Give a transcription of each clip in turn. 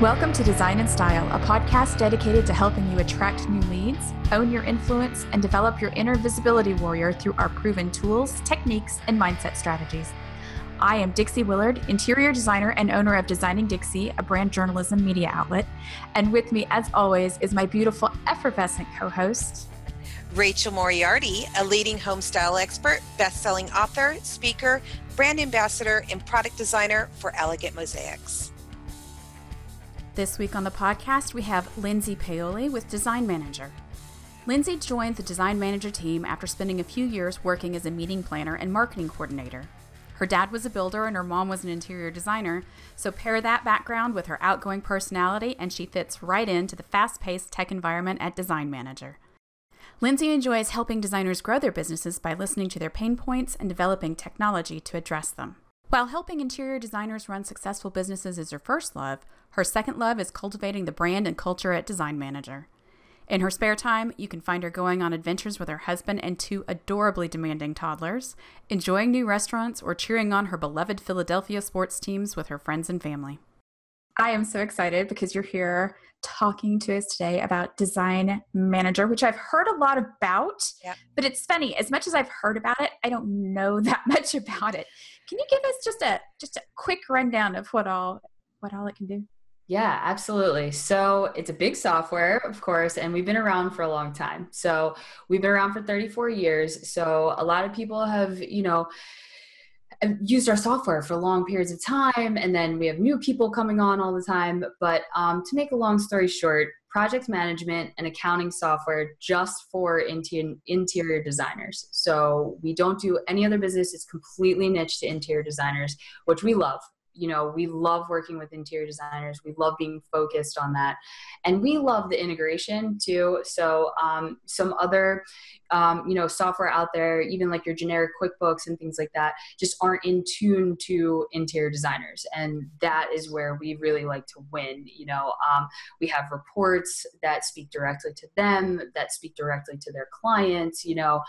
Welcome to Design and Style, a podcast dedicated to helping you attract new leads, own your influence, and develop your inner visibility warrior through our proven tools, techniques, and mindset strategies. I am Dixie Willard, interior designer and owner of Designing Dixie, a brand journalism media outlet. And with me, as always, is my beautiful, effervescent co host, Rachel Moriarty, a leading home style expert, best selling author, speaker, brand ambassador, and product designer for Elegant Mosaics. This week on the podcast, we have Lindsay Paoli with Design Manager. Lindsay joined the Design Manager team after spending a few years working as a meeting planner and marketing coordinator. Her dad was a builder and her mom was an interior designer, so pair that background with her outgoing personality, and she fits right into the fast paced tech environment at Design Manager. Lindsay enjoys helping designers grow their businesses by listening to their pain points and developing technology to address them. While helping interior designers run successful businesses is her first love, her second love is cultivating the brand and culture at Design Manager. In her spare time, you can find her going on adventures with her husband and two adorably demanding toddlers, enjoying new restaurants, or cheering on her beloved Philadelphia sports teams with her friends and family. I am so excited because you're here talking to us today about Design Manager, which I've heard a lot about. Yep. But it's funny, as much as I've heard about it, I don't know that much about it. Can you give us just a just a quick rundown of what all what all it can do? Yeah, absolutely. So it's a big software, of course, and we've been around for a long time. So we've been around for 34 years. So a lot of people have, you know, used our software for long periods of time and then we have new people coming on all the time but um, to make a long story short project management and accounting software just for interior designers. So we don't do any other business. It's completely niche to interior designers which we love you know we love working with interior designers. We love being focused on that. And we love the integration too. So um, some other um, you know software out there even like your generic quickbooks and things like that just aren't in tune to interior designers. And that is where we really like to win you know um, we have reports that speak directly to them that speak directly to their clients you know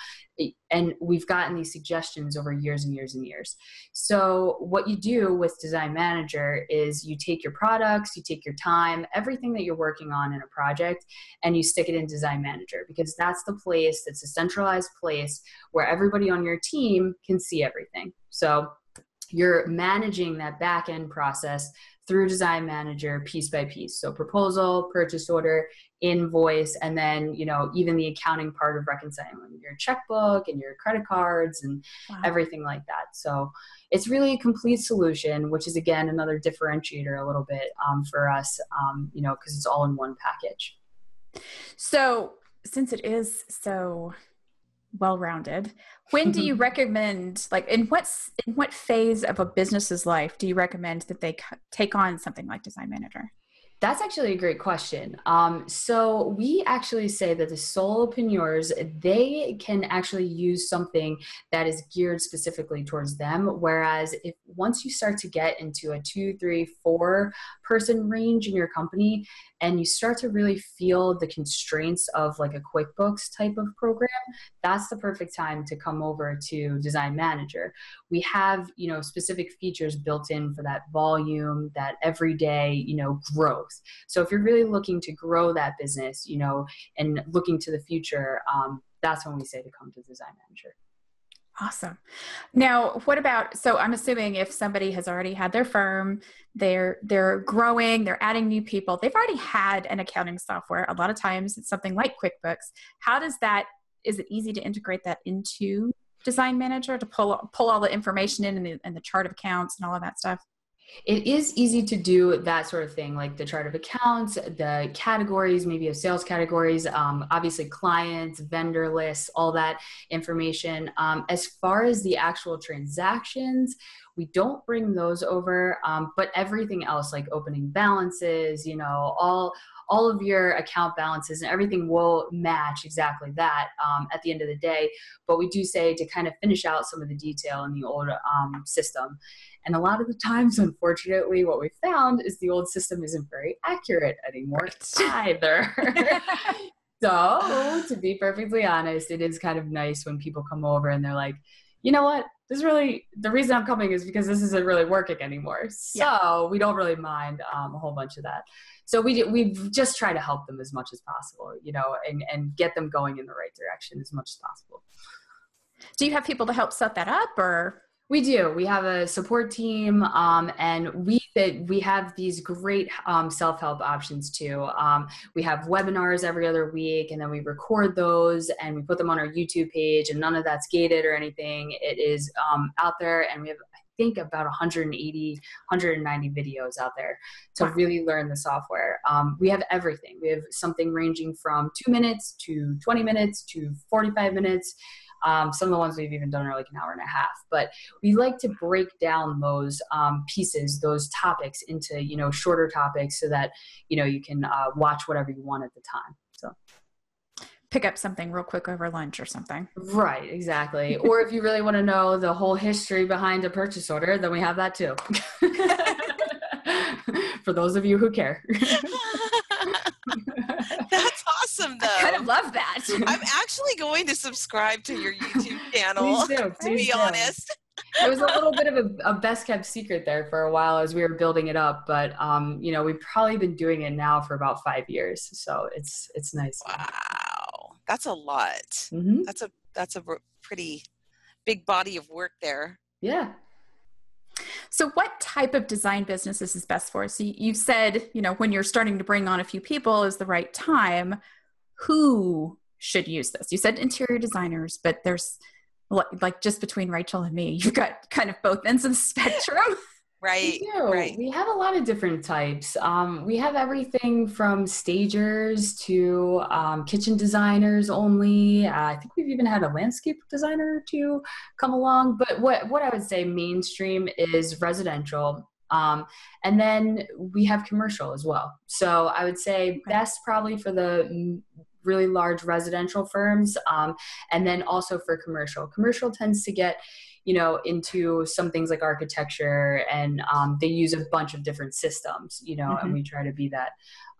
and we've gotten these suggestions over years and years and years so what you do with design manager is you take your products you take your time everything that you're working on in a project and you stick it in design manager because that's the place that's a centralized place where everybody on your team can see everything. So you're managing that back end process through design manager piece by piece. So proposal purchase order invoice and then you know even the accounting part of reconciling your checkbook and your credit cards and wow. everything like that. So it's really a complete solution which is again another differentiator a little bit um, for us um, you know because it's all in one package. So since it is so well rounded, when do you recommend, like, in what in what phase of a business's life do you recommend that they take on something like Design Manager? That's actually a great question. Um, so we actually say that the solopreneurs they can actually use something that is geared specifically towards them. Whereas if once you start to get into a two, three, four person range in your company, and you start to really feel the constraints of like a QuickBooks type of program, that's the perfect time to come over to Design Manager. We have, you know, specific features built in for that volume, that everyday, you know, growth. So if you're really looking to grow that business, you know, and looking to the future, um, that's when we say to come to Design Manager. Awesome. Now, what about so I'm assuming if somebody has already had their firm, they're they're growing, they're adding new people, they've already had an accounting software. A lot of times it's something like QuickBooks. How does that is it easy to integrate that into Design Manager to pull pull all the information in and the, and the chart of accounts and all of that stuff? It is easy to do that sort of thing like the chart of accounts the categories maybe of sales categories um, obviously clients vendor lists all that information. Um, as far as the actual transactions we don't bring those over um, but everything else like opening balances you know all all of your account balances and everything will match exactly that um, at the end of the day. But we do say to kind of finish out some of the detail in the old um, system. And a lot of the times, unfortunately, what we found is the old system isn't very accurate anymore either. so, to be perfectly honest, it is kind of nice when people come over and they're like, you know what? This really the reason I'm coming is because this isn't really working anymore. So yeah. we don't really mind um, a whole bunch of that. So we we just try to help them as much as possible, you know, and and get them going in the right direction as much as possible. Do you have people to help set that up, or we do. We have a support team, um, and we we have these great um, self help options too. Um, we have webinars every other week, and then we record those and we put them on our YouTube page. And none of that's gated or anything. It is um, out there, and we have I think about 180, 190 videos out there to wow. really learn the software. Um, we have everything. We have something ranging from two minutes to 20 minutes to 45 minutes um, some of the ones we've even done are like an hour and a half. But we like to break down those um, pieces, those topics into you know shorter topics, so that you know you can uh, watch whatever you want at the time. So pick up something real quick over lunch or something. Right, exactly. or if you really want to know the whole history behind a purchase order, then we have that too. For those of you who care. awesome, though. I kind of love that. I'm actually going to subscribe to your YouTube channel. Please do. Please to be do. honest. it was a little bit of a, a, best kept secret there for a while as we were building it up, but um, you know we've probably been doing it now for about five years, so it's it's nice. Wow, that's a lot. Mm-hmm. That's a that's a pretty big body of work there. Yeah, so, what type of design businesses is this best for? So, you said, you know, when you're starting to bring on a few people is the right time. Who should use this? You said interior designers, but there's like just between Rachel and me, you've got kind of both ends of the spectrum. Right. We do. Right. We have a lot of different types. Um, we have everything from stagers to um, kitchen designers only. Uh, I think we've even had a landscape designer to come along. But what, what I would say mainstream is residential. Um, and then we have commercial as well. So I would say best probably for the really large residential firms um, and then also for commercial. Commercial tends to get you know into some things like architecture and um, they use a bunch of different systems you know mm-hmm. and we try to be that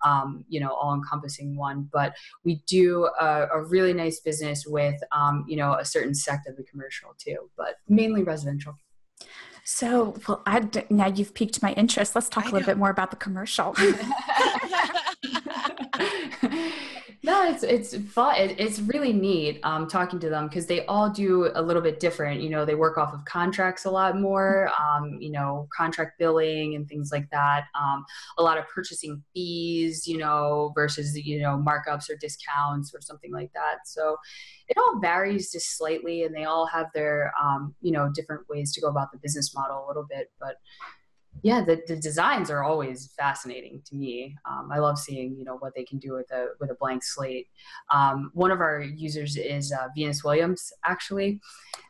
um, you know all encompassing one but we do a, a really nice business with um, you know a certain sect of the commercial too but mainly residential so, well, I, now you've piqued my interest. Let's talk I a little know. bit more about the commercial. no, it's it's fun. It, it's really neat um, talking to them because they all do a little bit different. You know, they work off of contracts a lot more. Um, you know, contract billing and things like that. Um, a lot of purchasing fees. You know, versus you know markups or discounts or something like that. So it all varies just slightly, and they all have their um, you know different ways to go about the business model a little bit, but yeah, the, the designs are always fascinating to me. Um, I love seeing you know what they can do with a with a blank slate. Um, one of our users is uh, Venus Williams, actually,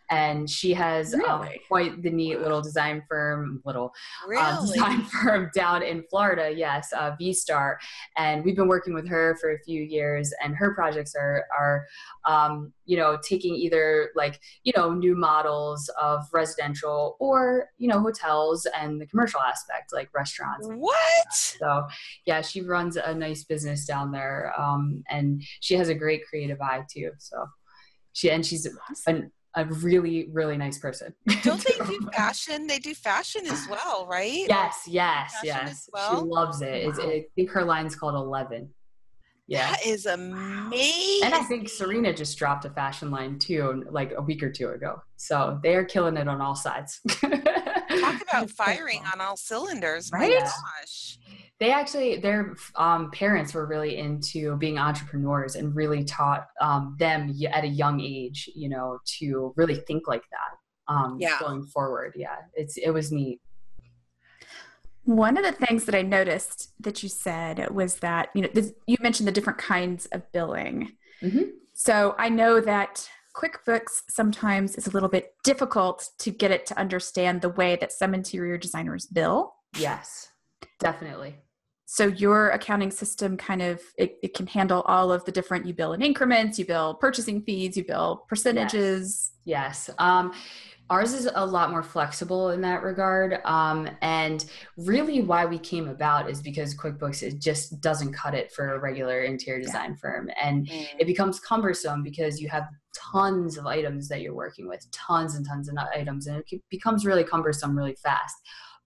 and she has um, really? um, quite the neat little design firm, little uh, really? uh, design firm down in Florida. Yes, uh, V Starr, and we've been working with her for a few years, and her projects are are um, you know taking either like you know new models of residential or you know hotels and the commercial aspect like restaurants. What? So yeah, she runs a nice business down there, um, and she has a great creative eye too. So she and she's an a really really nice person. Don't they do fashion? They do fashion as well right? Yes yes yes. Well? she loves it. Wow. i think her line's called 11 yeah. That is amazing and i think serena just dropped a fashion line too like a week or two ago. So they are killing it on all sides. Talk about firing on all cylinders right? gosh they actually their um, parents were really into being entrepreneurs and really taught um, them at a young age you know to really think like that um, yeah. going forward yeah it's it was neat one of the things that i noticed that you said was that you know this, you mentioned the different kinds of billing mm-hmm. so i know that QuickBooks sometimes is a little bit difficult to get it to understand the way that some interior designers bill. Yes, definitely. So your accounting system kind of it, it, can handle all of the different you bill in increments you bill purchasing fees you bill percentages yes, yes. Um, ours is a lot more flexible in that regard um, and really why we came about is because quickbooks it just doesn't cut it for a regular interior design yeah. firm and mm. it becomes cumbersome because you have tons of items that you're working with tons and tons of items and it becomes really cumbersome really fast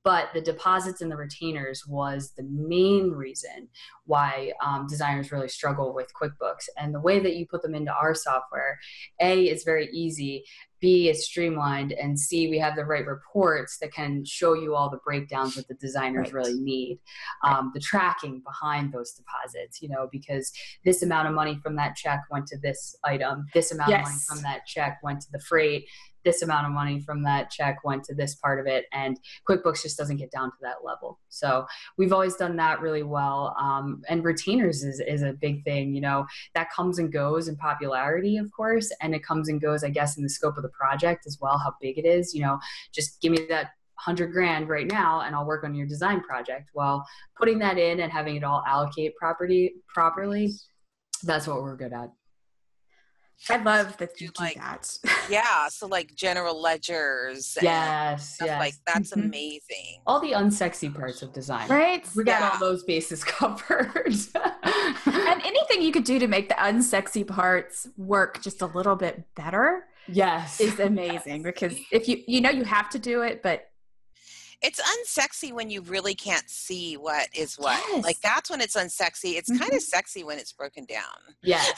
but the deposits and the retainers was the main reason why um, designers really struggle with quickbooks and the way that you put them into our software a is very easy b is streamlined and c we have the right reports that can show you all the breakdowns that the designers right. really need um, the tracking behind those deposits you know because this amount of money from that check went to this item this amount yes. of money from that check went to the freight this amount of money from that check went to this part of it and quickbooks just doesn't get down to that level so we've always done that really well um, and retainers is, is a big thing you know that comes and goes in popularity of course and it comes and goes i guess in the scope of the project as well how big it is you know just give me that 100 grand right now and I'll work on your design project. Well, putting that in and having it all allocate property properly, that's what we're good at. I love that you do like, that. yeah, so like general ledgers. yes, yes. Like that's mm-hmm. amazing. All the unsexy parts of design. Right? We got yeah. all those bases covered. and anything you could do to make the unsexy parts work just a little bit better. Yes. Is amazing yes. because if you you know you have to do it, but it's unsexy when you really can't see what is what. Yes. Like that's when it's unsexy. It's mm-hmm. kind of sexy when it's broken down. Yes.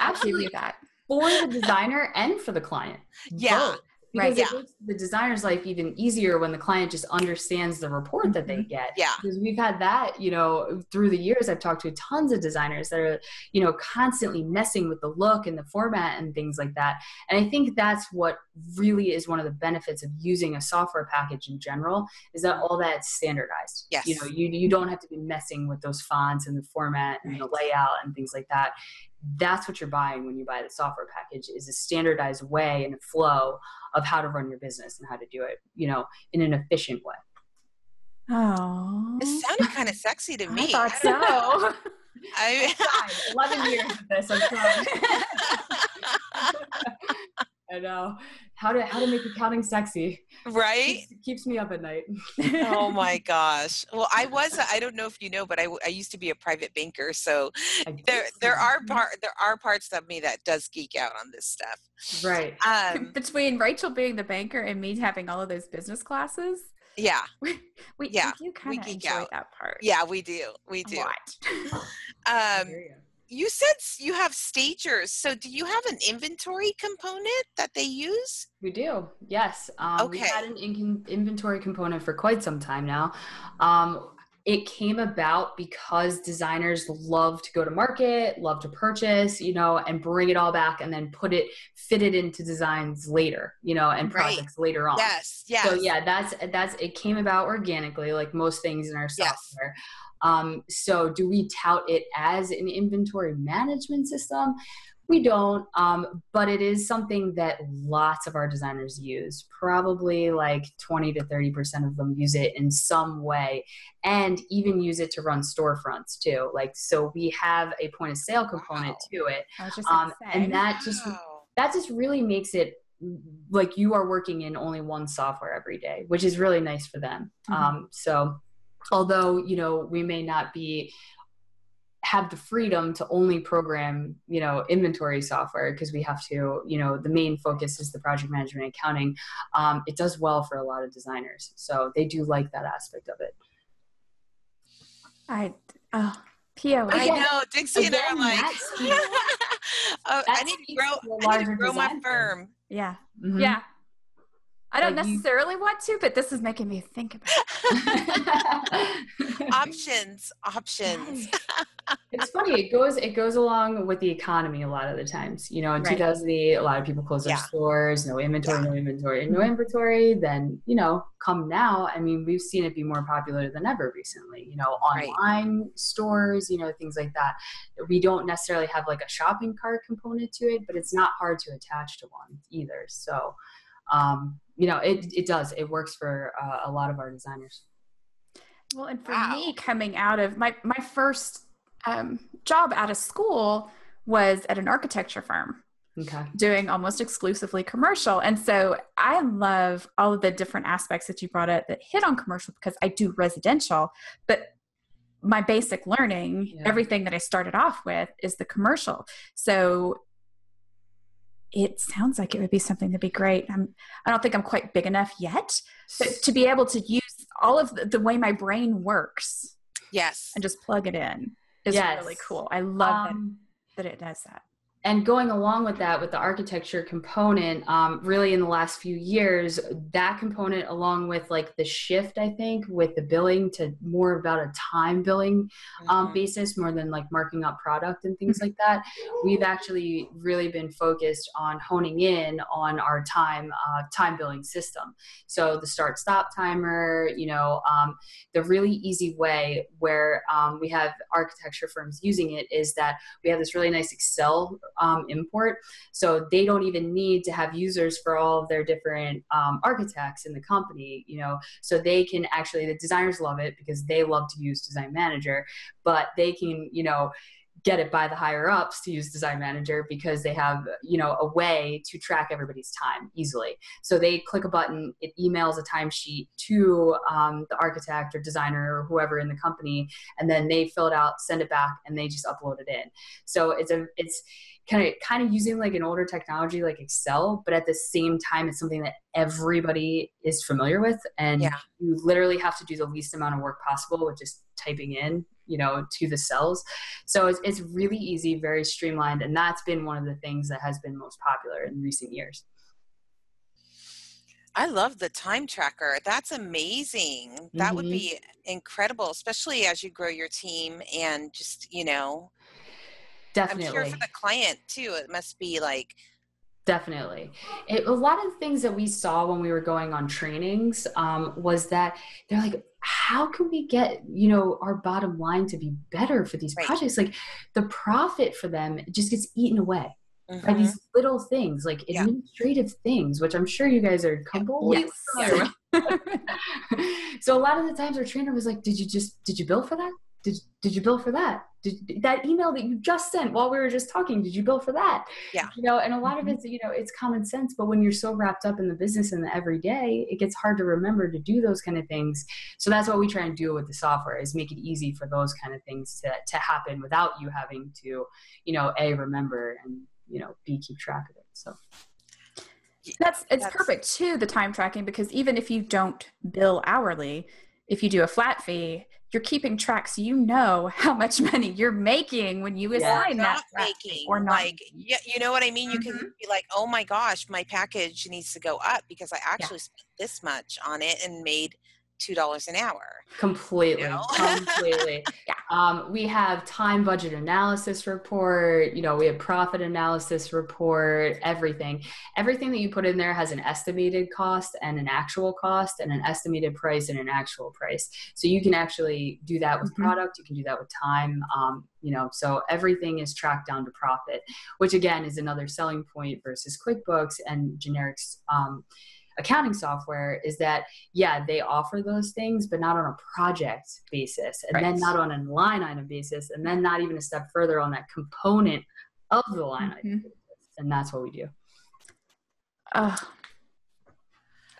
Absolutely that. For the designer and for the client. Yeah. Both because right, it yeah. makes the designer's life even easier when the client just understands the report that they mm-hmm. get. Yeah. Because we've had that, you know, through the years, I've talked to tons of designers that are, you know, constantly messing with the look and the format and things like that. And I think that's what really is one of the benefits of using a software package in general is that all that's standardized. Yes. You know, you, you don't have to be messing with those fonts and the format and the layout and things like that that's what you're buying when you buy the software package is a standardized way and a flow of how to run your business and how to do it you know in an efficient way. Oh it sounded kind of sexy to me. i thought so. I, 11 years of this i'm trying I know how to how to make accounting sexy. Right? Keeps, keeps me up at night. oh my gosh. Well, I was I don't know if you know, but I, I used to be a private banker, so there there are part there are parts of me that does geek out on this stuff. Right. Um, Between Rachel being the banker and me having all of those business classes. Yeah. We, we, yeah, we do kind of enjoy out. that part. Yeah, we do. We do. um you said you have stagers. So do you have an inventory component that they use? We do. Yes. Um, okay. We've had an in- inventory component for quite some time now. Um, it came about because designers love to go to market, love to purchase, you know, and bring it all back and then put it, fit it into designs later, you know, and projects right. later on. Yes, yes. So yeah, that's that's it came about organically, like most things in our software. Yes. Um, so, do we tout it as an inventory management system? We don't, um, but it is something that lots of our designers use. Probably like 20 to 30% of them use it in some way and even use it to run storefronts too. Like, so we have a point of sale component wow. to it. Um, and that just, that just really makes it like you are working in only one software every day, which is really nice for them. Mm-hmm. Um, so although you know we may not be have the freedom to only program you know inventory software because we have to you know the main focus is the project management accounting um, it does well for a lot of designers so they do like that aspect of it i uh PO. I know Dixie and I are like, oh, I need to grow. I need to grow my firm. Yeah, mm-hmm. yeah. I don't like necessarily you, want to, but this is making me think about it. options, options. it's funny. It goes it goes along with the economy a lot of the times. You know, in right. 2008, a lot of people closed their stores, no inventory, yeah. no inventory, no mm-hmm. inventory. Then you know, come now. I mean, we've seen it be more popular than ever recently. You know, online right. stores, you know, things like that. We don't necessarily have like a shopping cart component to it, but it's not hard to attach to one either. So um, you know, it, it does. It works for uh, a lot of our designers. Well, and for wow. me, coming out of my my first um, job out of school was at an architecture firm. Okay. Doing almost exclusively commercial. And so I love all of the different aspects that you brought up that hit on commercial because I do residential, but my basic learning, yeah. everything that I started off with is the commercial. So it sounds like it would be something that'd be great. I'm, I don't think I'm quite big enough yet, but to be able to use all of the, the way my brain works. Yes. And just plug it in is yes. really cool. I love um, that, that it does that and going along with that with the architecture component um, really in the last few years that component along with like the shift i think with the billing to more about a time billing um, mm-hmm. basis more than like marking up product and things like that we've actually really been focused on honing in on our time uh, time billing system so the start stop timer you know um, the really easy way where um, we have architecture firms using it is that we have this really nice excel um, import. So they don't even need to have users for all of their different um, architects in the company, you know, so they can actually, the designers love it because they love to use Design Manager, but they can, you know, get it by the higher ups to use design manager because they have you know a way to track everybody's time easily. So they click a button it emails a timesheet to um, the architect or designer or whoever in the company and then they fill it out send it back and they just upload it in. So it's a it's kind of kind of using like an older technology like Excel, but at the same time, it's something that everybody is familiar with, and yeah. you literally have to do the least amount of work possible with just typing in, you know, to the cells. So it's it's really easy, very streamlined, and that's been one of the things that has been most popular in recent years. I love the time tracker. That's amazing. That mm-hmm. would be incredible, especially as you grow your team and just, you know, Definitely. I'm sure for the client too, it must be like definitely it, a lot of the things that we saw when we were going on trainings um, was that they're like how can we get you know our bottom line to be better for these right. projects like the profit for them just gets eaten away mm-hmm. by these little things like yeah. administrative things which i'm sure you guys are completely yes. so a lot of the times our trainer was like did you just did you bill for that did, did you bill for that? Did, that email that you just sent while we were just talking did you bill for that? Yeah. You know and a lot mm-hmm. of it's you know it's common sense but when you're so wrapped up in the business and the everyday it gets hard to remember to do those kind of things. So that's what we try and do with the software is make it easy for those kind of things to, to happen without you having to you know a remember and you know b keep track of it so. That's it's that's, perfect too the time tracking because even if you don't bill hourly if you do a flat fee you're keeping track so you know how much money you're making when you assign that making or not like yeah you know what i mean you mm-hmm. can be like oh my gosh my package needs to go up because i actually yeah. spent this much on it and made two dollars an hour. Completely, you know? completely. yeah. Um, we have time budget analysis report. You know, we have profit analysis report. Everything, everything that you put in there has an estimated cost and an actual cost, and an estimated price and an actual price. So you can actually do that with mm-hmm. product. You can do that with time. Um, you know, so everything is tracked down to profit, which again is another selling point versus QuickBooks and generics. Um, accounting software is that yeah they offer those things but not on a project basis and right. then not on a line item basis and then not even a step further on that component of the line mm-hmm. item basis. and that's what we do oh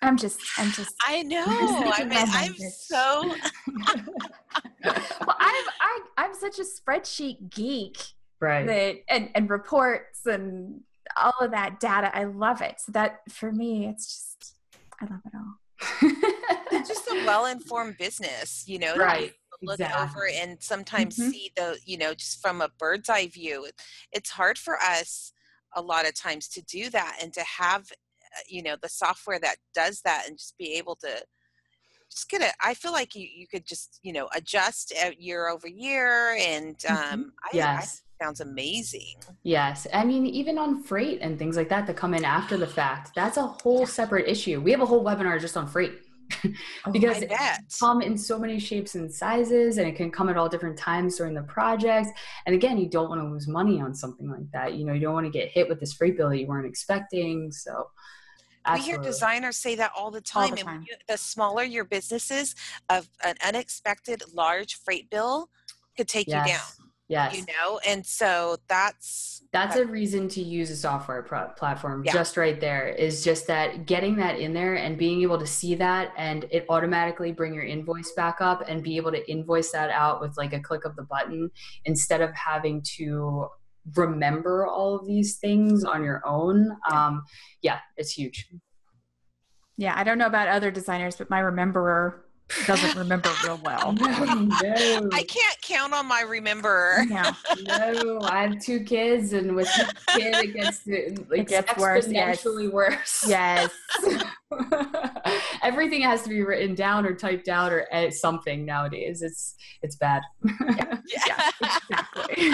i'm just i'm just i know i mean i'm so well i'm I, i'm such a spreadsheet geek right that and and reports and all of that data. I love it. So that for me, it's just I love it all. it's just a well-informed business, you know. Right. Look exactly. over and sometimes mm-hmm. see the, you know, just from a bird's eye view. It's hard for us a lot of times to do that and to have, uh, you know, the software that does that and just be able to just get it. I feel like you, you could just, you know, adjust year over year. And um, mm-hmm. I, yes sounds amazing. Yes. I mean, even on freight and things like that that come in after the fact, that's a whole separate issue. We have a whole webinar just on freight. Oh, because oh, it come in so many shapes and sizes and it can come at all different times during the project and again you don't want to lose money on something like that you know you don't want to get hit with this freight bill that you weren't expecting so Absolutely. We hear designers say that all the time. All the and time. you- the smaller your business is, of an unexpected large freight bill could take yes. you down. Yes. You know, and so that's That's a reason to use a software pro- platform Yeah. just right there is just that getting that in there and being able to see that and it automatically bring your invoice back up and be able to invoice that out with like a click of the button instead of having to remember all of these things on your own um yeah it's huge Yeah, I don't know about other designers, but my rememberer doesn't remember real well. no I can't count on my rememberer. Yeah. no i have two kids and with each kid it gets it gets worse, yes. exponentially worse Yes. Everything has to be written down or typed out or edit something nowadays. It's it's bad. Yeah. Exactly.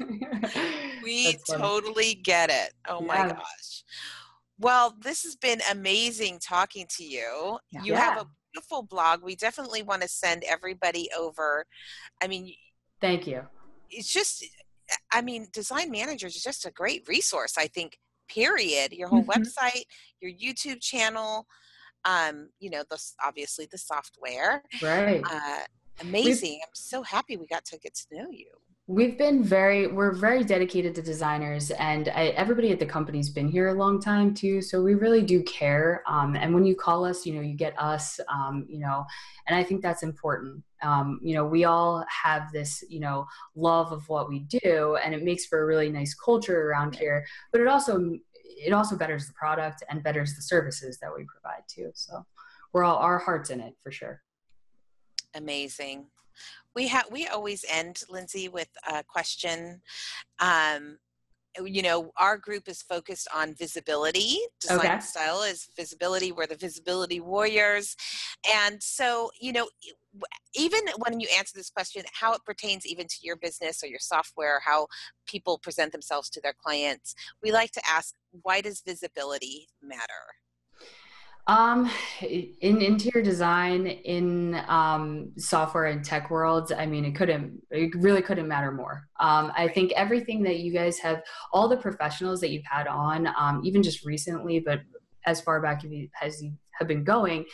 we totally get it. Oh my Yeah. gosh. Well, this has been amazing talking to you. Yeah. You have a beautiful blog. We definitely want to send everybody over. I mean, Thank you. it's just i mean design managers is just a great resource i think period your whole Mhm. website your youtube channel um you know the obviously the software Right. uh amazing i'm so happy we got to get to know you We've been very, we're very dedicated to designers, and I, everybody at the company's been here a long time too. So we really do care. Um, and when you call us, you know, you get us. Um, you know, and I think that's important. Um, you know, we all have this, you know, love of what we do, and it makes for a really nice culture around here. But it also, it also betters the product and betters the services that we provide too. So we're all our hearts in it for sure. amazing we have we always end lindsay with a question um you know our group is focused on visibility. Design Okay. style is visibility. We're the visibility warriors. And so you know even when you answer this question how it pertains even to your business or your software how people present themselves to their clients we like to ask why does visibility matter Um, in interior design, in um, software and tech worlds, I mean, it couldn't, it really couldn't matter more. Um, I think everything that you guys have, all the professionals that you've had on, um, even just recently, but as far back as you, as you have been going,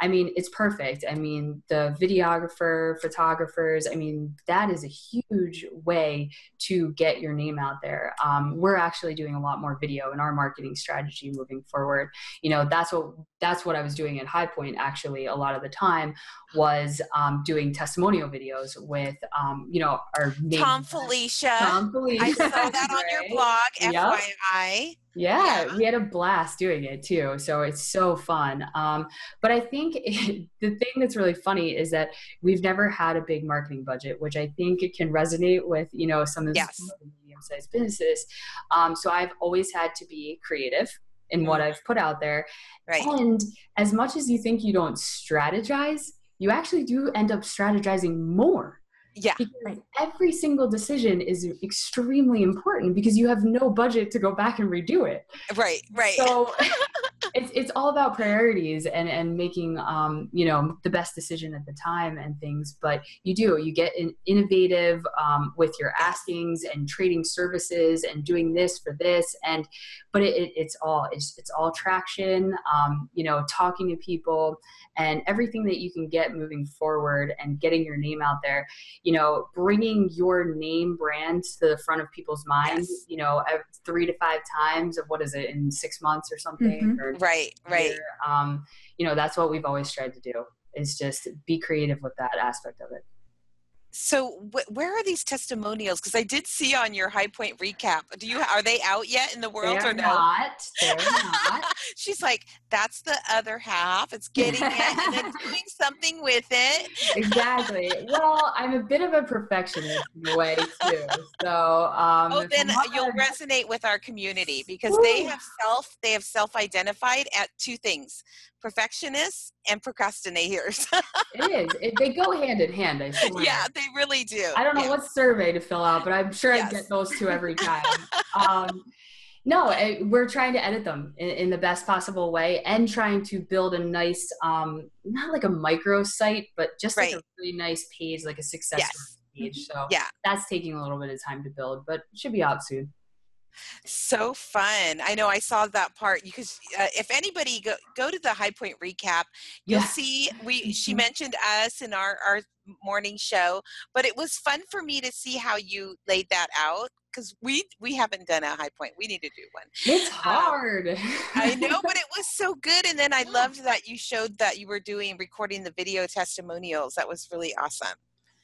I mean, it's perfect. I mean, the videographer, photographers, I mean, that is a huge way to get your name out there. Um, we're actually doing a lot more video in our marketing strategy moving forward. You know, that's what that's what I was doing at High Point actually a lot of the time was um, doing testimonial videos with um, you know our thom filicia Thom Filicia. i saw that on your blog Yep. fyi Yeah, Yeah. we had a blast doing it too. So it's so fun. Um, but I think the thing that's really funny is that we've never had a big marketing budget, which I think it can resonate with you know some of the Yes. medium-sized businesses. Um, so I've always had to be creative in what I've put out there. right And as much as you think you don't strategize, you actually do end up strategizing more yeah because every single decision is extremely important because you have no budget to go back and redo it. right right So it's it's all about priorities and and making um you know the best decision at the time and things. But you do you get in, innovative um, with your askings and trading services and doing this for this and but it, it, it's all it's it's all traction. Um, you know, talking to people and everything that you can get moving forward and getting your name out there you know, bringing your name brand to the front of people's minds, Yes. you know, three to five times of what is it in six months or something? Mhm. Or right right. Um, you know, that's what we've always tried to do is just be creative with that aspect of it. So wh- where are these testimonials? Because I did see on your High Point recap. Do you are they out yet in the world They're or no? not. They're not. She's like, that's the other half. It's getting it and then doing something with it. exactly. Well, I'm a bit of a perfectionist in a way too. So, um, Oh, then I'm you'll resonate with our community because they have self they have self-identified at two things: perfectionists and procrastinators. it is. It, they go hand in hand. I swear. yeah, they really do. I don't know what survey to fill out, but I'm sure Yes. I get those two every time. um, no, eh, we're trying to edit them in, in the best possible way and trying to build a nice, um, not like a micro site, but just like a really nice page, like a success Yes. page. So Yeah. that's taking a little bit of time to build, but should be out soon. So fun. I know I saw that part because uh, if anybody go, go to the high point recap, you'll yeah. see we she mm-hmm. mentioned us in our our morning show, but it was fun for me to see how you laid that out because we we haven't done a high point. We need to do one. It's um, hard. Um, I know, but it was so good. And then I loved that you showed that you were doing recording the video testimonials. That was really awesome.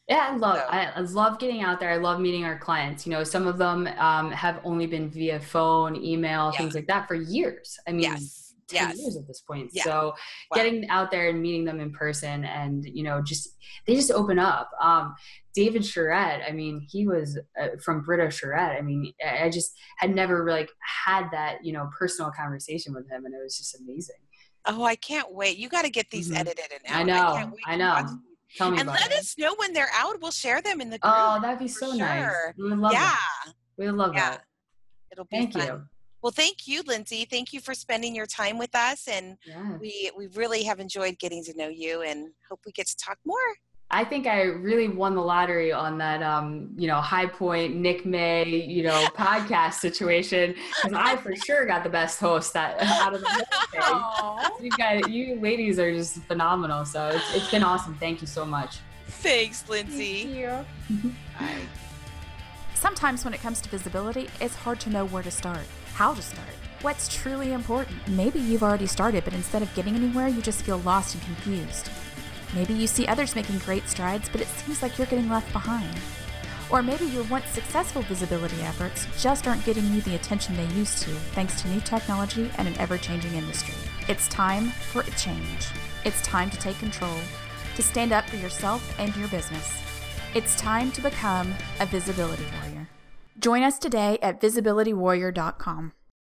Yeah, I love so. I, love getting out there. I love meeting our clients. You know, some of them um, have only been via phone, email, yeah. things like that for years. I mean, yes. 10 yes. years at this point. Yeah. So wow. getting out there and meeting them in person and, you know, just, they just open up. Um, David Charette, I mean, he was uh, from Brita Charette. I mean, I just had never like had that, you know, personal conversation with him and it was just amazing. Oh, I can't wait. You got to get these mm-hmm. edited and out. I know. I, I know. Tell me and let it. us know when they're out. We'll share them in the group. Oh, that'd be so sure. nice. We love yeah. That. We love yeah. that. It'll be thank fun. you. Well, thank you, Lindsay. Thank you for spending your time with us, and yeah. we we really have enjoyed getting to know you, and hope we get to talk more. I think I really won the lottery on that, um, you know, High Point Nick May, you know, podcast situation because I for sure got the best host that out of the whole thing. You guys, you ladies are just phenomenal. So it's, it's been awesome. Thank you so much. Thanks, Lindsay. Thank you. Bye. Sometimes when it comes to visibility, it's hard to know where to start, how to start, what's truly important. Maybe you've already started, but instead of getting anywhere, you just feel lost and confused. Maybe you see others making great strides, but it seems like you're getting left behind. Or maybe your once successful visibility efforts just aren't getting you the attention they used to thanks to new technology and an ever changing industry. It's time for a change. It's time to take control, to stand up for yourself and your business. It's time to become a visibility warrior. Join us today at visibilitywarrior.com.